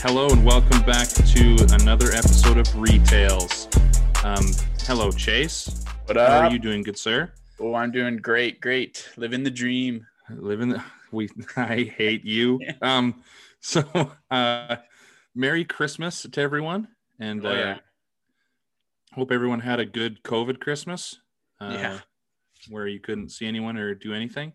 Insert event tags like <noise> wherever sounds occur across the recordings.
Hello and welcome back to another episode of Retails. Um, hello, Chase. What up? How are you doing, good sir? Oh, I'm doing great, great. Living the dream. Living the we <laughs> I hate you. <laughs> Um, so uh Merry Christmas to everyone and Oh, uh hope everyone had a good COVID Christmas. Uh Yeah. where you couldn't see anyone or do anything.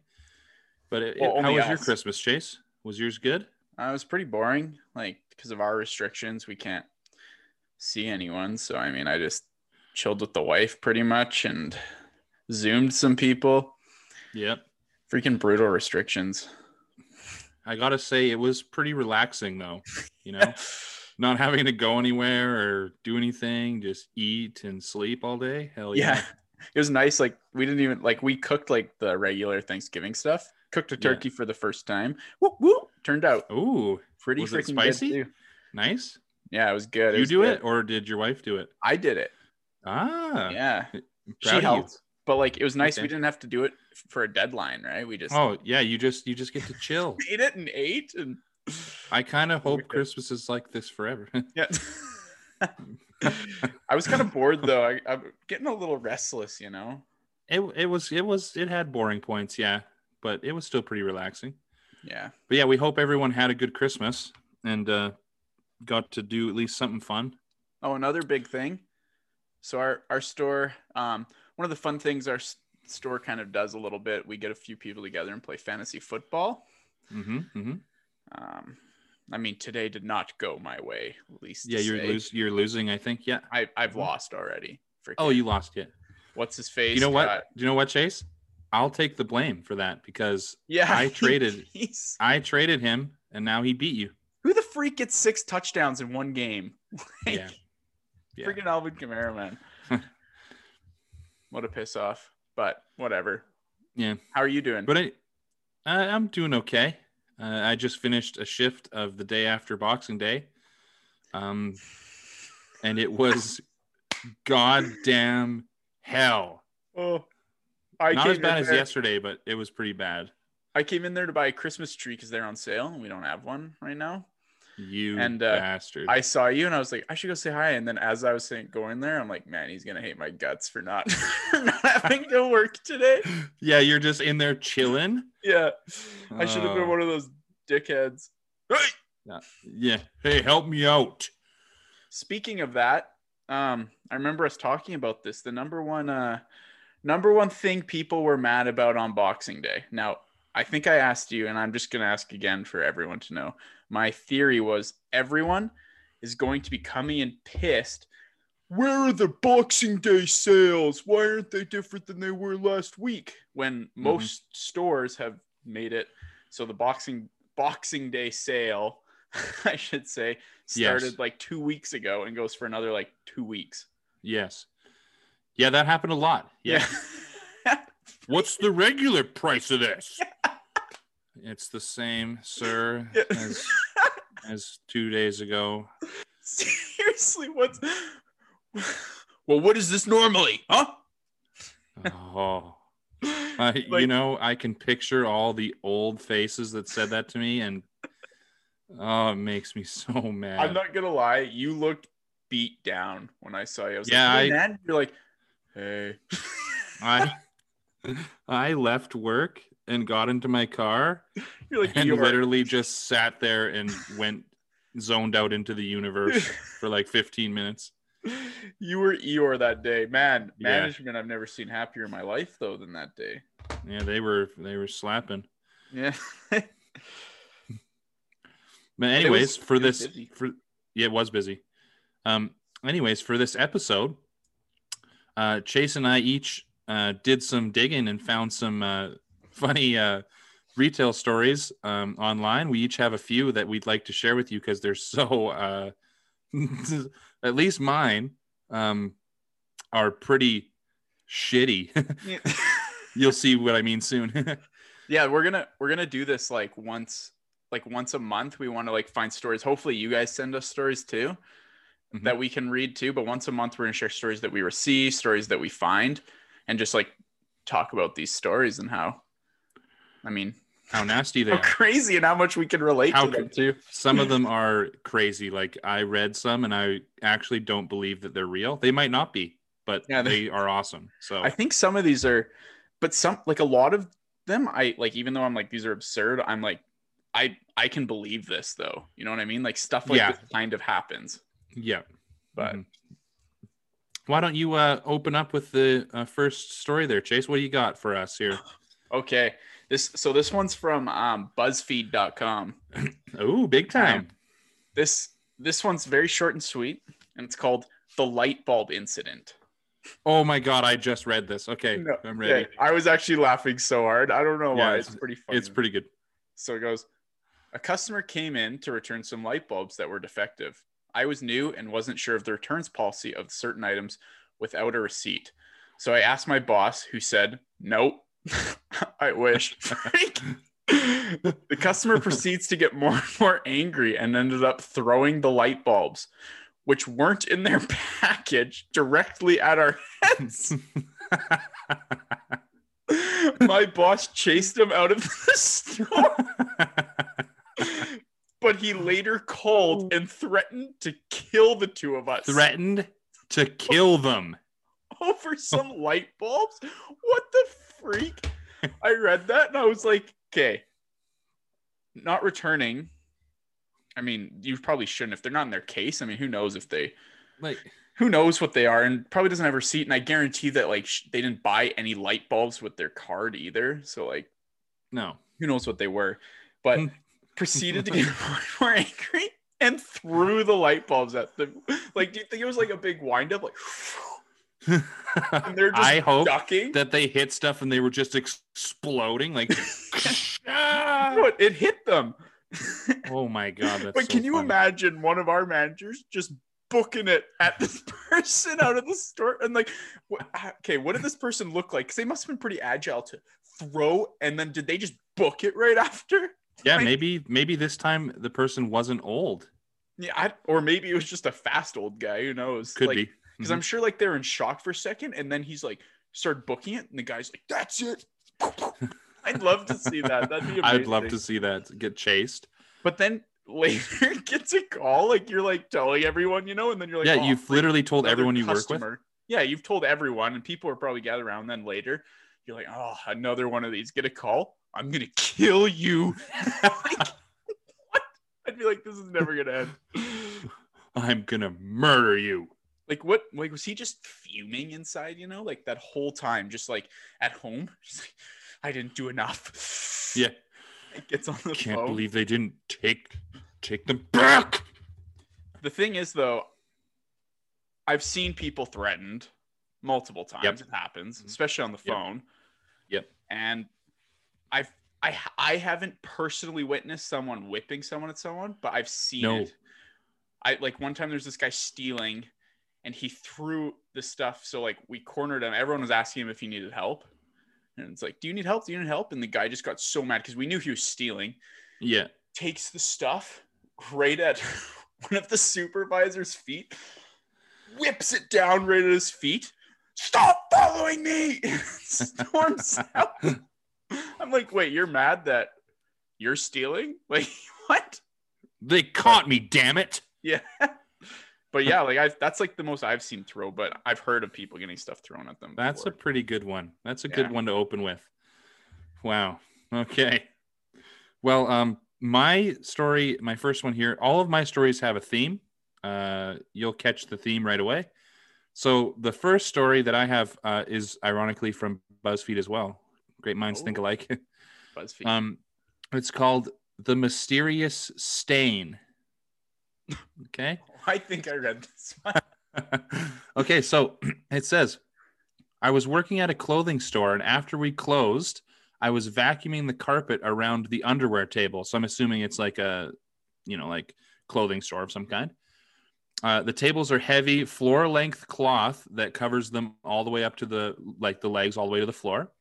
But it, Well, it- how was your. Christmas, Chase? Was yours good? Uh, it was pretty boring. Like because of our restrictions, we can't see anyone. So I mean, I just chilled with the wife pretty much and zoomed some people. Yep. Freaking brutal restrictions. I gotta say it was pretty relaxing though, you know, <laughs> not having to go anywhere or do anything, just eat and sleep all day. Hell yeah. yeah. It was nice. Like we didn't even like we cooked like the regular Thanksgiving stuff. Cooked a Yeah. turkey for the first time. Whoop whoop. Turned out Ooh, pretty Was it freaking spicy? nice. Yeah, it was good. you was do good. it or did your wife do it? I did it. Ah, Yeah. proud she helped but like it was nice Okay. we didn't have to do it for a deadline right we just Oh yeah, you just you just get to chill. <laughs> ate it and ate and I kind of hope Christmas is like this forever. <laughs> yeah <laughs> i was kind of bored though I, i'm getting a little restless you know it it was it was it had boring points, yeah, but it was still pretty relaxing. Yeah But yeah, we hope everyone had a good Christmas and uh got to do at least something fun. oh another big thing so our our store um one of the fun things our store kind of does a little bit we get a few people together and play fantasy football Mm-hmm, mm-hmm. um i mean today did not go my way at least Yeah, you're lose, you're losing. I think. Yeah. I, i've Mhm. lost already Freaking- Oh, you lost yet. what's his face You know what? got- Do you know what, Chase? I'll take the blame for that because yeah I <laughs> traded- he's- I traded him and now he beat you. Who the freak gets six touchdowns in one game? <laughs> Like, Yeah. Yeah. Freaking Alvin Kamara, man. <laughs> what a piss off. But whatever. Yeah. How are you doing? But I, I I'm doing okay. Uh, I just finished a shift of the day after Boxing Day, um, and it was goddamn hell. oh, I Not as bad as there, yesterday, but it was pretty bad. I came in there to buy a Christmas tree because they're on sale and we don't have one right now. You And, uh, bastard. I saw you and I was like, I should go say hi. And then as I was saying going there, I'm like, man, he's gonna hate my guts for not, <laughs> for not having to work today. yeah, you're just in there chilling. Yeah. I should have been Oh. one of those dickheads. Hey! Yeah. Hey, help me out. Speaking of that, um, I remember us talking about this. The number one, uh, number one thing people were mad about on Boxing Day. Now, I think I asked you, and I'm just gonna ask again for everyone to know. My theory was everyone is going to be coming in pissed. Where are the Boxing Day sales? Why aren't they different than they were last week? When mm-hmm. most stores have made it so the Boxing Boxing Day sale, <laughs> I should say, started Yes. like two weeks ago and goes for another like two weeks. Yes. Yeah, that happened a lot. Yeah. <laughs> What's the regular price of this? <laughs> It's the same, sir, as as two days ago. Seriously, what's well, what is this normally? Huh? Oh, I, <laughs> uh, you know, I can picture all the old faces that said that to me, and oh, it makes me so mad. I'm not gonna lie, you looked beat down when I saw you. I was Yeah, like, hey, I- man. You're like, hey. I <laughs> I left work and got into my car You're like, and "You're-" literally just sat there and went zoned out into the universe for like 15 minutes. you were Eeyore that day, man. Yeah. Management I've never seen happier in my life though than that day. Yeah, they were they were slapping. Yeah. <laughs> But anyways, was- for this busy. for yeah, it was busy. Um anyways, for this episode, uh Chase and I each uh did some digging and found some uh funny uh retail stories um online. We each have a few that we'd like to share with you because they're so uh <laughs> at least mine um are pretty shitty. Yeah. <laughs> You'll see what I mean soon. <laughs> yeah we're gonna we're gonna do this like once like once a month we want to like find stories hopefully you guys send us stories too Mhm. that we can read too but once a month we're gonna share stories that we receive stories that we find and just like talk about these stories and how i mean how nasty they how are. crazy and how much we can relate How to them too. Some of <clears throat> them are crazy. Like I read some, and I actually don't believe that they're real. They might not be, but Yeah, they- they are awesome. So I think some of these are, but some like a lot of them, I like. Even though I'm like these are absurd, I'm like, I I can believe this though. You know what I mean? Like stuff like Yeah. this kind of happens. Yeah. But Mhm. why don't you uh, open up with the uh, first story there, Chase? What do you got for us here? <sighs> okay, this so this one's from um, BuzzFeed.com. <clears throat> Oh, big time. This this one's very short and sweet, and it's called the light bulb incident. Oh my god, I just read this. Okay, No, I'm ready. Okay, I was actually laughing so hard. I don't know Yeah, why. it's- It's, pretty funny. It's pretty good. So it goes A customer came in to return some light bulbs that were defective. I was new and wasn't sure of the returns policy of certain items without a receipt. So I asked my boss, who said, Nope. <laughs> I wish. <laughs> the customer proceeds to get more and more angry and ended up throwing the light bulbs, which weren't in their <laughs> package, directly at our heads. my boss chased him out of the store. But he later called and threatened to kill the two of us Threatened to kill them. <laughs> over some light bulbs. What the freak? I read that and I was like, okay, not returning. I mean, you probably shouldn't if they're not in their case. I mean, who knows if they, Like, who knows what they are, and probably doesn't have a receipt. And I guarantee that like sh- they didn't buy any light bulbs with their card either. So like, no. who knows what they were, but Hmm. Proceeded to <laughs> get <laughs> more and more angry and threw the light bulbs at them. Like, do you think it was like a big wind up? Like, <laughs> and they're just I hope ducking. that they hit stuff and they were just exploding. Like, What? It hit them. oh my god! That's but so can you funny. imagine one of our managers just booking it at this person out of the store and like, what, ah, okay, what did this person look like? Because they must have been pretty agile to throw, and then did they just book it right after? Yeah, Like- maybe maybe this time the person wasn't old. Yeah, I, or maybe it was just a fast old guy. Who knows? Could like, be. because I'm mm-hmm. sure like they're in shock for a second, and then he's like started booking it, and the guy's like, "That's it." <laughs> I'd love to see that. That'd be amazing. I'd love to see that get chased. But then later <laughs> gets a call, like you're like telling everyone, you know, and then you're like, yeah, "Oh, you've literally told everyone you work with. Yeah, you've told everyone, and people are probably gathered around. Then later, you're like, "Oh, another one of these. Get a call. I'm gonna kill you." like, <laughs> what? I'd be like, "This is never gonna end." I'm gonna murder you. like what like was he just fuming inside you know like that whole time just like at home <laughs> just like i didn't do enough <sighs> Yeah. it gets on the Can't phone believe they didn't take take them back. the thing is though i've seen people threatened multiple times Yep. it happens Mhm. especially on the Yep. phone Yep. and i've I, I haven't personally witnessed someone whipping someone at someone, but I've seen No. it. I like one time there's this guy stealing and he threw the stuff. So like we cornered him. Everyone was asking him if he needed help. And it's like, do you need help? Do you need help? And the guy just got so mad because we knew he was stealing. Yeah. Takes the stuff right at <laughs> one of the supervisor's feet, whips it down right at his feet. Stop following me! <laughs> Storms <laughs> out. <laughs> I'm like, wait, you're mad that you're stealing? <laughs> Like, what? They caught me, damn it. Yeah. <laughs> But yeah, like I that's like the most I've seen throw, but I've heard of people getting stuff thrown at them. That's a pretty good one. That's a good one to open with. Wow. Okay. Well, um, my story, my first one here, all of my stories have a theme. Uh, you'll catch the theme right away. So the first story that I have uh, is ironically from BuzzFeed as well. Great minds think Oh. alike. <laughs> BuzzFeed. um, it's called "The Mysterious Stain." <laughs> Okay. <laughs> I think I read this one. okay, so <clears throat> it says I was working at a clothing store, and after we closed, I was vacuuming the carpet around the underwear table. So I'm assuming it's like a, you know, like clothing store of some kind. Uh, the tables are heavy floor length cloth that covers them all the way up to the like the legs all the way to the floor.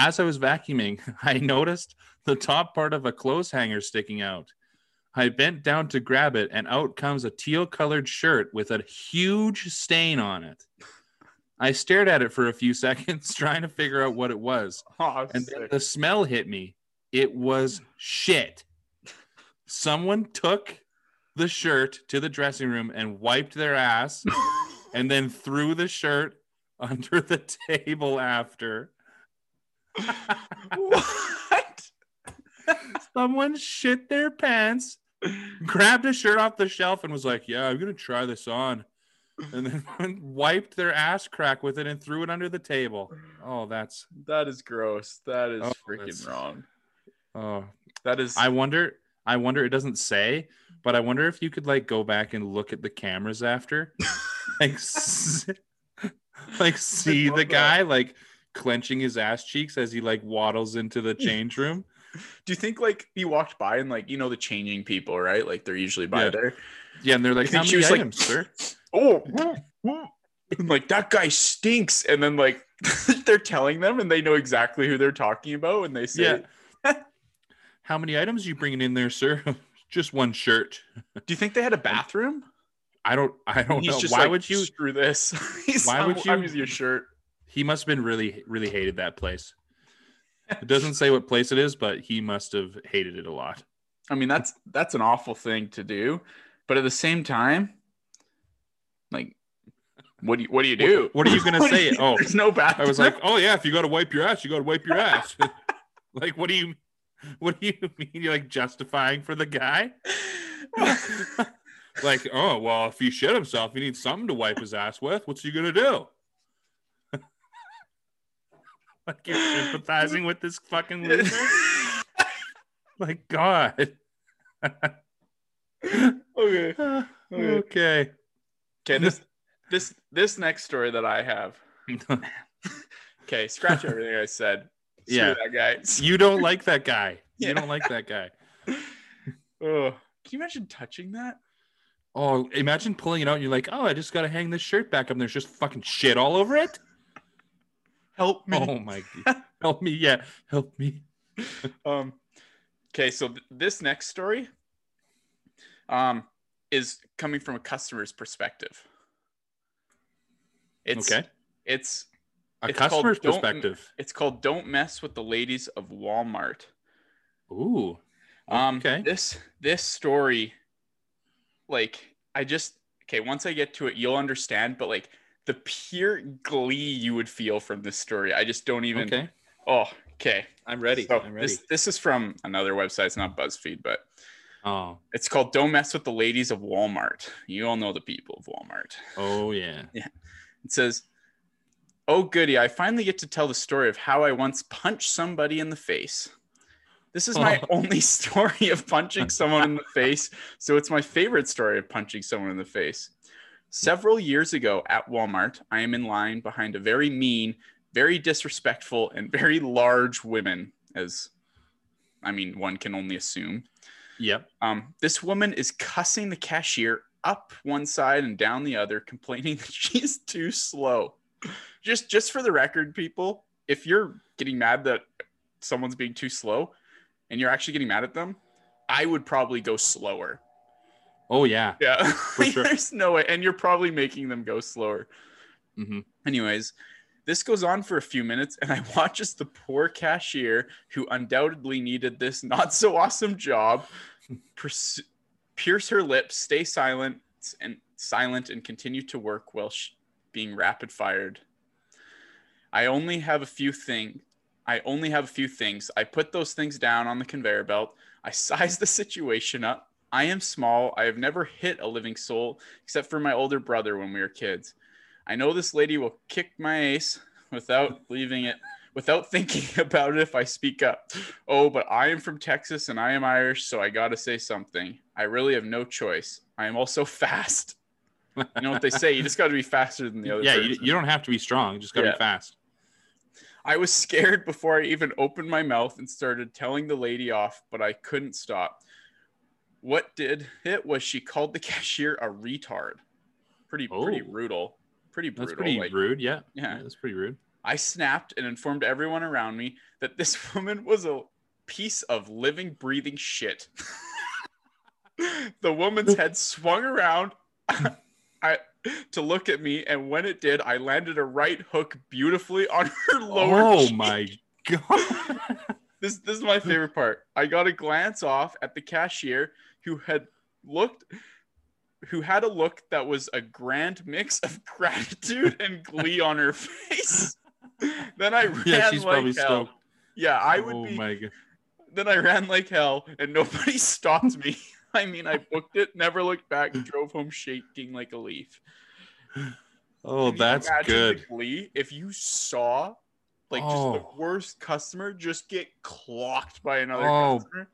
As I was vacuuming, <laughs> I noticed the top part of a clothes hanger sticking out. I bent down to grab it, and out comes a teal colored shirt with a huge stain on it. I stared at it for a few <laughs> seconds, trying to figure out what it was. Oh, And sick. then the smell hit me. It was shit. Someone took the shirt to the dressing room and wiped their ass <laughs> and then threw the shirt under the table after. What? Someone shit their pants, grabbed a shirt off the shelf, and was like, Yeah, I'm going to try this on. And then <laughs> wiped their ass crack with it and threw it under the table. Oh, that's. That is gross. That is Oh, freaking wrong. Oh, That is. I wonder. I wonder. It doesn't say, but I wonder if you could like go back and look at the cameras after, <laughs> like, s- <laughs> like see the guy like clenching his ass cheeks as he like waddles into the <laughs> change room. Do you think like he walked by and like you know the changing people, right? Like they're usually by Yeah. there. Yeah, and they're like, "How many was, like- items, sir?" <laughs> Oh, like that guy stinks, and then like <laughs> they're telling them, and they know exactly who they're talking about, and they say, Yeah. How many items you bringing in there, sir? Just one shirt. "Do you think they had a bathroom?" I don't. I don't He's know. Why like, would you? screw this? Why would you- I'm your shirt. He must have been really, really hated that place. <laughs> It doesn't say what place it is, but he must have hated it a lot. I mean, that's that's an awful thing to do, but at the same time, like, what do you what do you do? What- what are you gonna <laughs> say? you- Oh, there's no bathroom. I was like, oh yeah, if you got to wipe your ass, you got to wipe your ass. <laughs> like, what do you, what do you mean? You're like justifying for the guy? like, oh well, if he shit himself, he needs something to wipe his ass with. What's he gonna do? Like you're sympathizing with this fucking loser. like God. okay. Okay. Okay, this this this next story that I have. <laughs> Okay, scratch everything I said. Screw Yeah. that guy. you don't like that guy. <laughs> Yeah. You don't like that guy. <laughs> Oh, can you imagine touching that? Oh, imagine pulling it out and you're like, oh, I just got to hang this shirt back up and there's just fucking shit all over it. Help me. Oh my God. Help me. Yeah. Help me. <laughs> Um, okay, so th- this next story, um, is coming from a customer's perspective. It's okay. it's A it's called customer's don't- perspective. it's called "Don't Mess with the Ladies of Walmart." Ooh. Um, Okay. this this story, like, I just okay. Once I get to it, you'll understand. But like the pure glee you would feel from this story, I just don't even. Okay. Oh, okay. I'm ready. So I'm ready. This this is from another website. It's not BuzzFeed, but Oh. it's called "Don't Mess with the Ladies of Walmart." You all know the people of Walmart. Oh yeah. <laughs> Yeah. It says, "Oh goody! I finally get to tell the story of how I once punched somebody in the face." This is my Oh. <laughs> only story of punching someone in the <laughs> face, so it's my favorite story of punching someone in the face. Several years ago at Walmart, I am in line behind a very mean, very disrespectful, and very large woman, as I mean, one can only assume. Yep. Um, this woman is cussing the cashier up one side and down the other, complaining <laughs> that she's too slow. Just, just for the record, people, if you're getting mad that someone's being too slow, and you're actually getting mad at them, I would probably go slower. Oh yeah. Yeah, sure. <laughs> there's no way, and you're probably making them go slower. hmm Anyways, this goes on for a few minutes, and I watch as the poor cashier, who undoubtedly needed this not so awesome job, <laughs> pers- pierce her lips, stay silent, and silent, and continue to work while sh- being rapid fired. I only have a few things. I only have a few things. I put those things down on the conveyor belt. I size the situation up. I am small. I have never hit a living soul except for my older brother when we were kids. I know this lady will kick my ace without leaving it, without <laughs> thinking about it if I speak up. Oh, but I am from Texas and I am Irish, so I got to say something. I really have no choice. I am also <laughs> fast. You know what they say? You just got to be faster than the other Yeah. You, you don't have to be strong. You just got to Yeah. be fast. I was scared before I even opened my mouth and started telling the lady off, but I couldn't stop. What did it was she called the <laughs> cashier a retard. Pretty pretty Oh. brutal. Pretty brutal. That's pretty like- rude. Yeah. yeah. That's pretty rude. I snapped and informed everyone around me that this <laughs> woman was a piece of living, breathing shit. <laughs> the woman's head swung around I, to look at me, and when it did, I landed a right hook beautifully on her lower Oh cheek. my god. this this is my favorite part. I got a glance off at the cashier who had looked who had a look that was a grand mix of <laughs> gratitude and glee on her face. <laughs> then I ran Yeah, she's like probably hell. stoked. Yeah, I would oh be. my god. Then I ran like hell, and nobody <laughs> stopped me. I mean, I booked it, never looked back, drove home shaking like a leaf. <sighs> Oh, that's the good. Glee if you saw like just the Oh. worst customer just get clocked by another Oh, customer.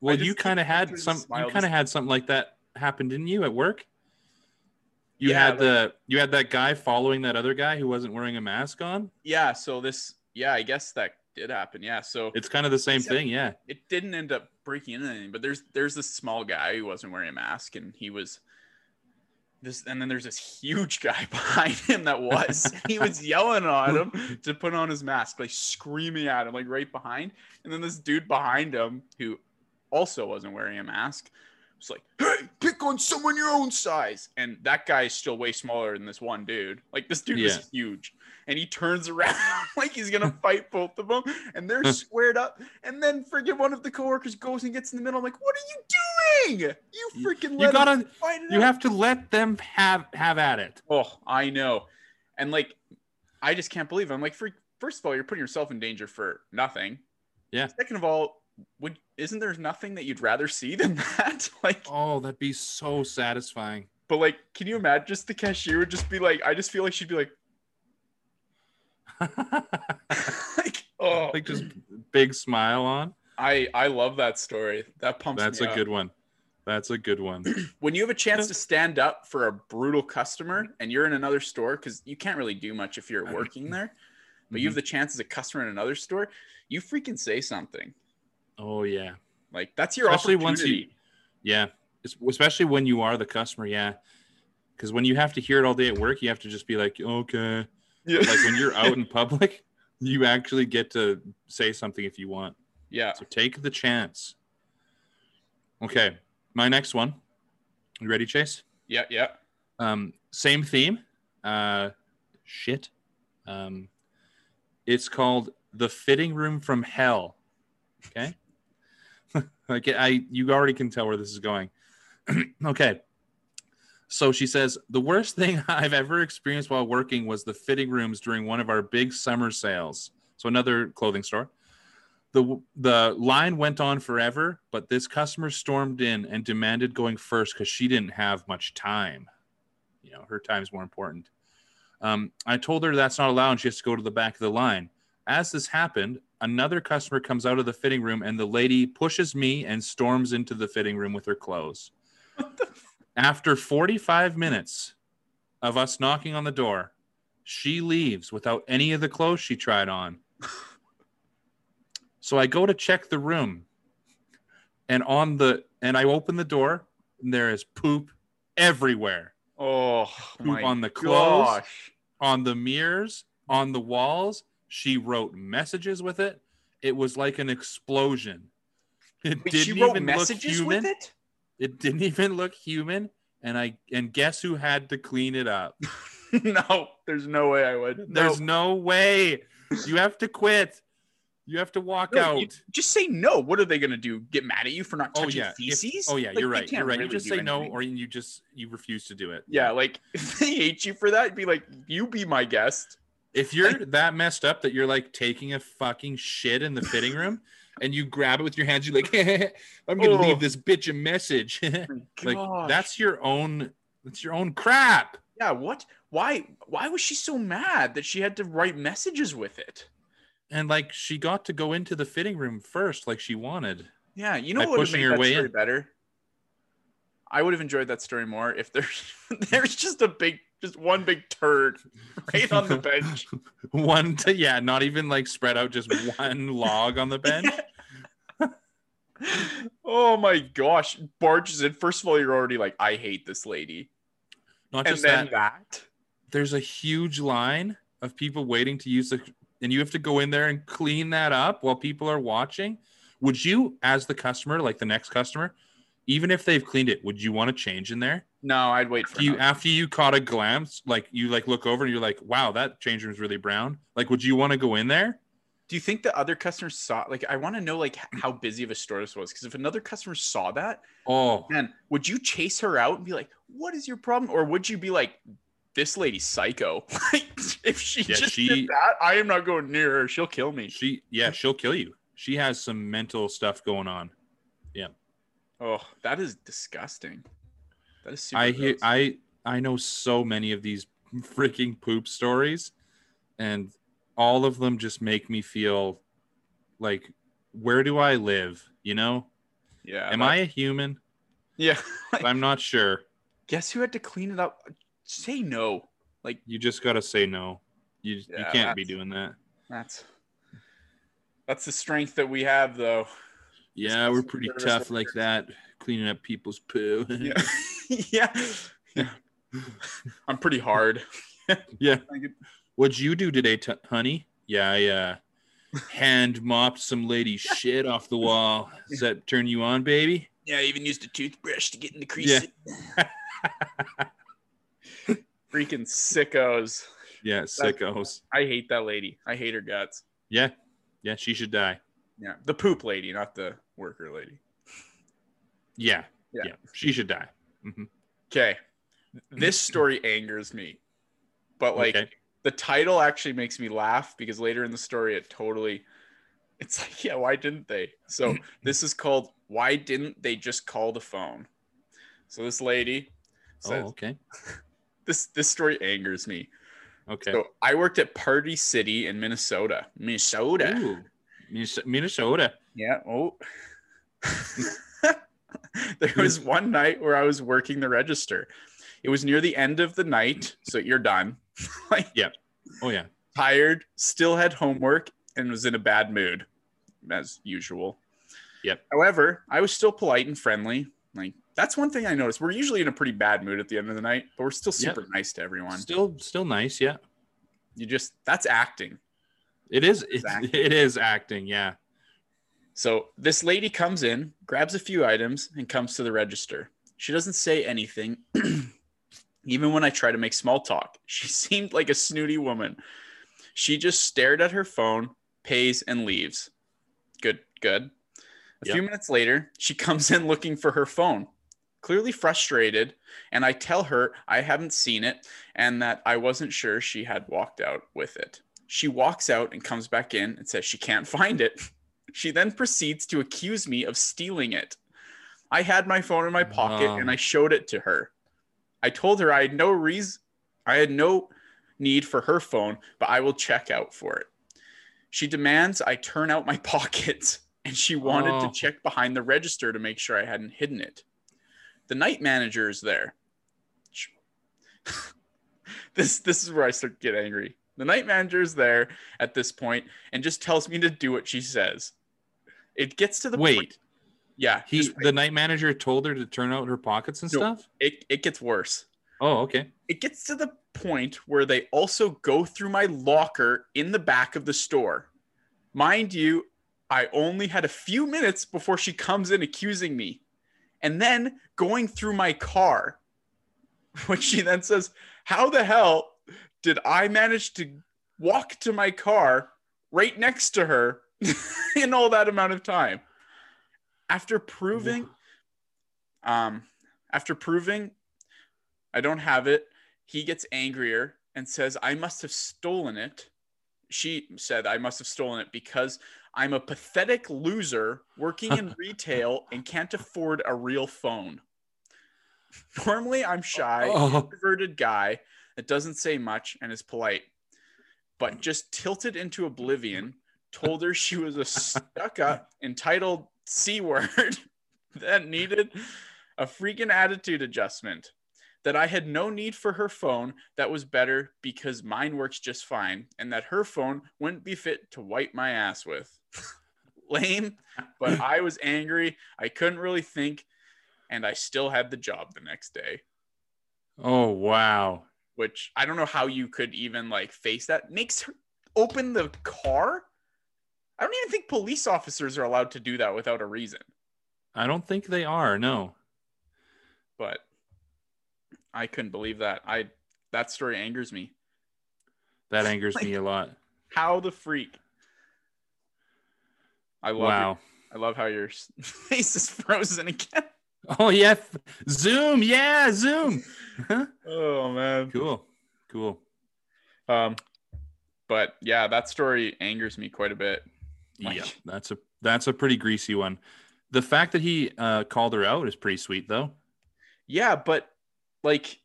Well, you kind of had some. You kind of had something like that happen, didn't you, at work? You Yeah, had like- the you had that guy following that other guy who wasn't wearing a mask on. Yeah, so this yeah, I guess that did happen. Yeah, so It's kind of the same thing, yeah. it didn't end up breaking into anything, but there's there's this small guy who wasn't wearing a mask and he was this and then there's this huge guy <laughs> behind him that was he <laughs> was yelling at him to put on his mask like screaming at him like right behind and then this dude behind him who also wasn't wearing a mask was like hey pick on someone your own size and that guy is still way smaller than this one dude like this dude Yeah. was huge and he turns around <laughs> like he's gonna fight both of them and they're squared up and then freaking one of the coworkers goes and gets in the middle i'm like what are you doing you freaking You gotta you out." have to let them have have at it. Oh, I know. And like, I just can't believe it. I'm like, first of all, you're putting yourself in danger for nothing. Yeah. Second of all, would isn't there nothing that you'd rather see than <laughs> that? like, Oh, that'd be so satisfying. but like, can you imagine just the cashier would just be like, I just feel like she'd be like, <laughs> <laughs> like, oh, like just big smile on. I I love that story. That pumps. That's a up. good one. That's a good one. <clears throat> when you have a chance to stand up for a brutal customer and you're in another store because you can't really do much if you're working there but Mm-hmm. you have the chance as a customer in another store you freaking say something Oh yeah. like that's your Especially opportunity once you- Yeah. Es- Especially when you are the customer, yeah. Because when you have to hear it all day at work, you have to just be like, okay. yeah. Like when you're out in <laughs> public, you actually get to say something if you want. yeah So take the chance. Okay, my next one. You ready, Chase? yeah yeah Um, same theme. Uh, shit. Um, it's called the fitting room from hell. Okay. Like I, you already can tell where this is going. <clears throat> okay. So she says the worst thing <laughs> I've ever experienced while working was the fitting rooms during one of our big summer sales. So another clothing store. The the line went on forever, but this customer stormed in and demanded going first because she didn't have much time. You know, her time's more important. Um, I told her that's not allowed and she has to go to the back of the line. As this happened, another customer comes out of the fitting room and the lady pushes me and storms into the fitting room with her clothes. After 45 minutes of us knocking on the door, she leaves without any of the clothes she tried on. <laughs> so I go to check the room and on the and I open the door and there is poop everywhere oh my on the clothes. gosh. on the mirrors, on the walls. She wrote messages with it. It was like an explosion. It Wait, didn't she wrote even messages look human. with it It didn't <laughs> even look human. And I and guess who had to clean it up? <laughs> no there's no way i would There's no. no way. You have to quit. You have to walk No, out. just say no what are they gonna do get mad at you for not oh touching yeah. If- oh yeah, Like, you're right. You're right. You just say no or you just you refuse to do it. yeah like <laughs> if they hate you for that be like you be my guest If you're that messed up that you're like taking a fucking shit in the fitting room and you grab it with your hands, you're like, <laughs> I'm gonna Oh. leave this bitch a message. <laughs> like Gosh. that's your own that's your own crap. Yeah, what? Why? Why was she so mad that she had to write messages with it? And like she got to go into the fitting room first, like she wanted. Yeah, you know what would have pushing made her that way story in. better? I would have enjoyed that story more if there's <laughs> there's just a big, just one big turd <laughs> right on the bench. <laughs> One to yeah, not even like spread out, just one <laughs> log on the bench. oh my gosh, barges in. First of all, you're already like, I hate this lady, Not just that, that. there's a huge line of people waiting to use the and you have to go in there and clean that up while people are watching would you as the customer like the next customer even if they've cleaned it would you want to change in there No, I'd wait for you another- after you caught a glance like you like look over and you're like wow that change room's really brown like would you want to go in there Do you think the other customers saw? Like, I want to know like how busy of a store this was. Because if another customer saw that, Oh, man, would you chase her out and be like, "What is your problem?" Or would you be like, "This lady's psycho. <laughs> If she Yeah, just she- did that, I am not going near her. She'll kill me." she yeah, she'll kill you. She has some mental stuff going on. Oh, that is disgusting. That is super. I hear. I I know so many of these <laughs> freaking poop stories, and all of them just make me feel like where do I live? You know, yeah. am that- I a human? Yeah. <laughs> like, I'm not sure. guess who had to clean it up? Say no. Like You just gotta say no. You you can't be doing that. that's that's the strength that we have, though. Yeah, we're pretty tough like that, cleaning up people's poo. Yeah. <laughs> <laughs> yeah. Yeah. <laughs> I'm pretty hard. Yeah. What'd you do today, t- honey? Yeah, I uh, hand mopped some lady's shit off the wall. Does that turn you on, baby? Yeah, I even used a toothbrush to get in the crease. Yeah. Freaking sickos. Yeah, sickos. I hate that lady. I hate her guts. Yeah, yeah, she should die. Yeah. The poop lady, not the worker lady. Yeah, Yeah. yeah, she should die. hmm Okay. This story angers me. But like okay. the title actually makes me laugh because later in the story it totally it's like <laughs> yeah why didn't they so <clears throat> this is called why didn't they just call the phone so this lady says Oh, okay, <laughs> this this story angers me okay. so i worked at party city in minnesota minnesota Ooh, Minnesota. yeah oh <laughs> there was one night where i was working the register it was near the end of the night so you're done <laughs> like Oh yeah, tired, still had homework, and was in a bad mood, as usual. Yep. However, I was still polite and friendly. Like that's one thing I noticed. We're usually in a pretty bad mood at the end of the night, but we're still Yep. super nice to everyone. still still nice. Yeah, You just that's acting. It is. It, <laughs> is acting. Yeah. So this lady comes in, grabs a few items, and comes to the register. She doesn't say anything. <clears throat> Even when I try to make small talk, <laughs> she seemed like a snooty woman. She just stared at her phone, pays, and leaves. Good, good. A Yep. few minutes later, she <laughs> comes in looking for her phone, clearly frustrated. And I tell her I haven't seen it and that I wasn't sure she had walked out with it. She walks out and comes back in and says she can't find it. <laughs> She then proceeds to accuse me of stealing it. I had my phone in my pocket Wow. and I showed it to her. I told her I had no reason, I had no need for her phone, but I will check out for it. She demands I turn out my <laughs> pockets and she wanted Oh. to check behind the register to make sure I hadn't hidden it. The night manager is there. <laughs> This this is where I start to get angry. The night manager is there at this point and just tells me to do what she says. It gets to the Wait, point. Yeah, he the night manager told her to turn out her pockets and No. stuff. it, it gets worse. Oh, okay. It gets to the point where they also go through my locker in the back of the store. Mind you, I only had a few minutes before she comes in accusing me. And then going through my car, <laughs> which she then says, How the hell did I manage to walk to my car right next to her <laughs> in all that amount of time? After proving, um, after proving I don't have it, he gets angrier and says, I must have stolen it. She said, I must have stolen it because I'm a pathetic loser working in <laughs> retail and can't afford a real phone. Normally, I'm shy, Oh, introverted guy that doesn't say much and is polite, but just tilted into oblivion, told her she was a stuck up, entitled C word <laughs> that needed a freaking attitude adjustment. That I had no need for her phone that was better because mine works just fine, and that her phone wouldn't be fit to wipe my ass with. <laughs> Lame, but <laughs> I was angry. I couldn't really think, and I still had the job the next day oh wow. Which I don't know how you could even like face that. Makes her open the car. I don't even think police officers are allowed to do that without a reason. I don't think they are. No. But I couldn't believe that. I that story angers me. That angers me a <laughs> lot. How the freak? I love wow. your- I love how your <laughs> face is frozen again. <laughs> Oh yeah, Zoom. Yeah, Zoom. Oh man. cool. Cool. Um, but yeah, that story angers me quite a bit. Like- yeah, that's a that's a pretty greasy one. The fact that he uh, called her out is pretty sweet, though. Yeah, but like,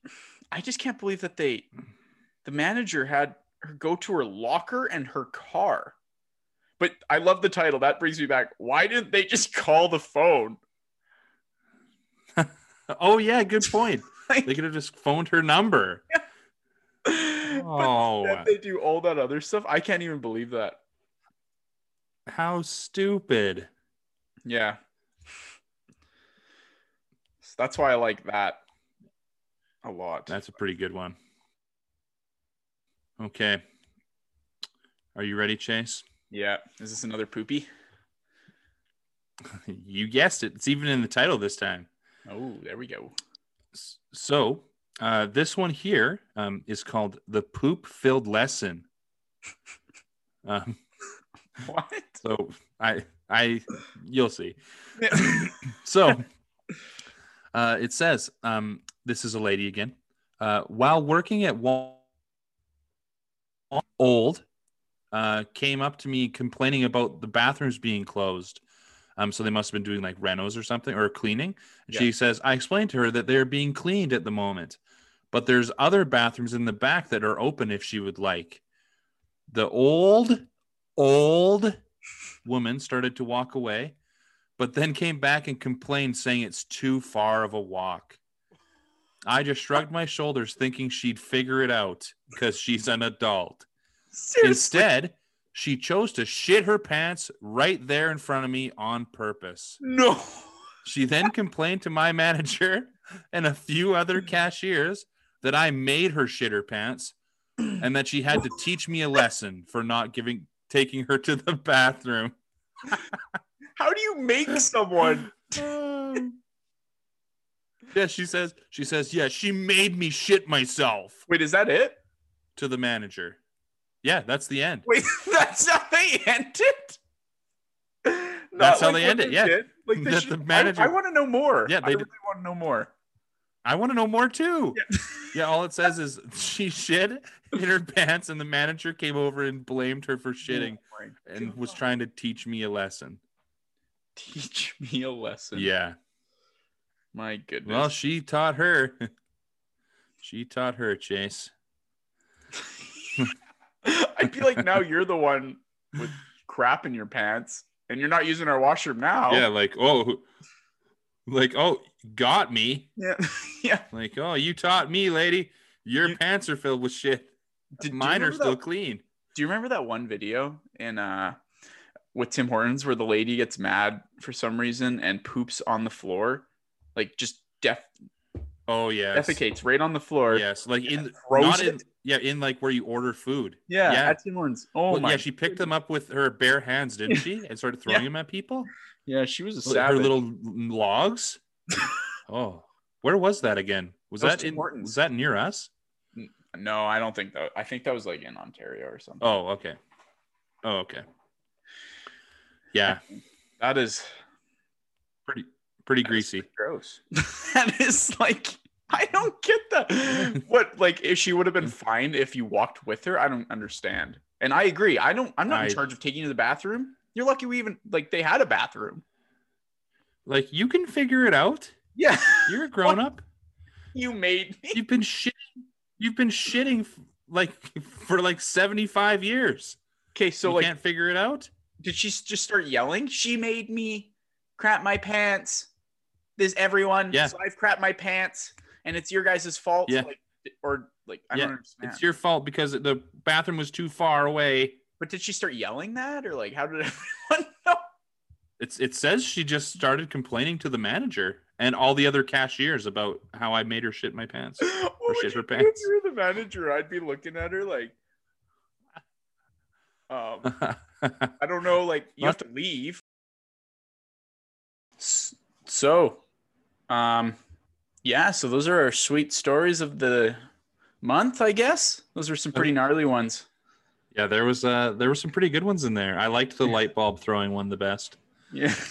I just can't believe that they, the manager had her go to her locker and her car. But I love the title. That brings me back. Why didn't they just <laughs> call the phone? Oh yeah, good point. Like, <laughs> they could have just phoned her number. but Oh, they do all that other stuff. I can't even believe that. how stupid! Yeah. So that's why I like that a lot. That's a pretty good one. Okay, are you ready, Chase? yeah. Is this another poopy? <laughs> You guessed it. It's even in the title this time. Oh, there we go. So, uh, this one here um, is called the poop-filled lesson. <laughs> Um, What? so I, I, you'll see. <coughs> so uh, it says um, this is a lady again. Uh, while working at Wal- old, uh, came up to me complaining about the bathrooms being closed. Um, so they must have been doing like renos or something or cleaning. And She says, I explained to her that they're being cleaned at the moment, but there's other bathrooms in the back that are open if she would like. The old, old woman started to walk away, but then came back and complained, saying it's too far of a walk. I just shrugged my shoulders, thinking she'd figure it out because she's an adult. Seriously. Instead, she chose to shit her pants right there in front of me on purpose. no. She then complained to my manager and a few other <laughs> cashiers that I made her shit her pants and that she had to teach me a lesson for not giving taking her to the bathroom. How do you make someone? <sighs> yeah, she says she says, "Yeah, she made me shit myself." Wait, is that it? To the manager. Yeah, that's the end. Wait, <laughs> that's how they end it. Not That's how like they what end it, yeah. did. Like they That should, the manager- I, want to know more. Yeah, I they really want to know more. I want to know more too. <laughs> Yeah. Yeah, all it says is <laughs> she shit in her pants, and the manager came over and blamed her for oh shitting Oh and was trying to teach me a lesson. teach me a lesson. Yeah. My goodness. Well, she taught her. she taught her, Chase. <laughs> I feel like now you're the one with crap in your pants, and you're not using our washroom now. Yeah, like, oh, like, oh, got me. yeah, <laughs> yeah. Like, oh, you taught me, lady. Your You- pants are filled with shit. Did- Mine are still that- clean. Do you remember that one video in uh with Tim Hortons where the lady gets mad for some reason and poops on the floor, like just def Oh, yeah. defecates right on the floor? Yes, like in not in? Yeah in like where you order food. yeah, Yeah. at Tim Hortons. Oh Well, my, yeah, she picked them up with her bare hands, didn't she? And started <laughs> throwing Yeah. them at people. yeah, she was a Her little logs. <laughs> oh, where was that again? Was That was that in? Hortons. Was that near us? No, I don't think that. I think that was like in Ontario or something. Oh, okay. Oh, okay. Yeah, that is pretty pretty that is greasy. gross. <laughs> that is like <laughs> I don't get that. <laughs> what like if she would have been fine if you walked with her? I don't understand. And I agree. I don't. I'm not I- in charge of taking you to the bathroom. You're lucky we even like they had a bathroom. Like you can figure it out. Yeah, You're a <laughs> grown up. you made me. You've been shitting. You've been shitting like for like seventy five years. Okay, so you like, can't figure it out. did she just start yelling? She made me crap my pants. This everyone. Yeah. So I've crapped my pants, and it's your guys' fault. Yeah. Like, or like I Yeah, don't understand. It's your fault because the bathroom was too far away. But did she start yelling that, or like how did <laughs> everyone know? It's it says she just started complaining to the manager and all the other cashiers about how I made her shit my pants. <laughs> Would shit her pants. if you were the manager? I'd be looking at her like, <laughs> um, I don't know. Like you have to leave. So, um, yeah. So those are our sweet stories of the month. I guess those are some pretty gnarly ones. Yeah, there was uh there were some pretty good ones in there. I liked the light bulb throwing one the best. Yeah. <laughs>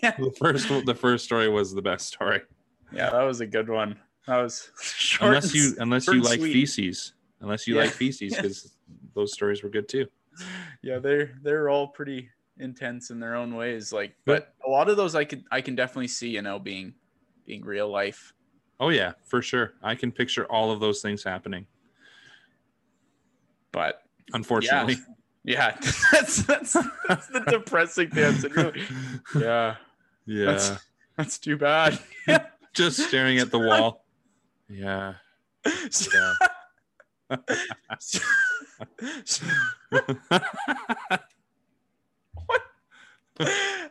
The first the first story was the best story. Yeah, that was a good one. That was <laughs> Unless you unless you like sweet. feces. Unless you Yeah. like feces <laughs> because those stories were good too. yeah they're they're all pretty intense in their own ways like but a lot of those i could i can definitely see you know being being real life Oh yeah, for sure. I can picture all of those things happening. but Unfortunately. yeah <laughs> that's that's that's the depressing really- yeah <laughs> Yeah. That's- that's too bad <laughs> Just staring at the wall. Yeah. Yeah.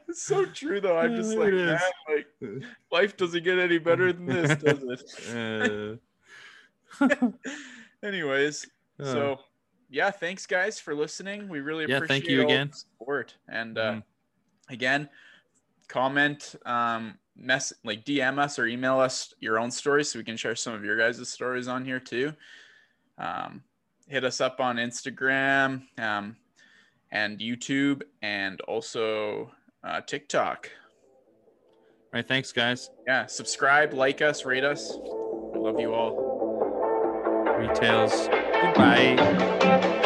it's so true though i'm just like man, like life doesn't get any better than this <laughs> does Uh, it <laughs> anyways uh, So, yeah, thanks guys for listening. We really Yeah, appreciate thank you again. support. And uh, Mhm. again, comment, um, mess like DM us or email us your own stories so we can share some of your guys' stories on here too. Um, hit us up on Instagram um, and YouTube and also uh, TikTok. All right, thanks guys. Yeah, subscribe, like us, rate us. I love you all. Retails. Goodbye.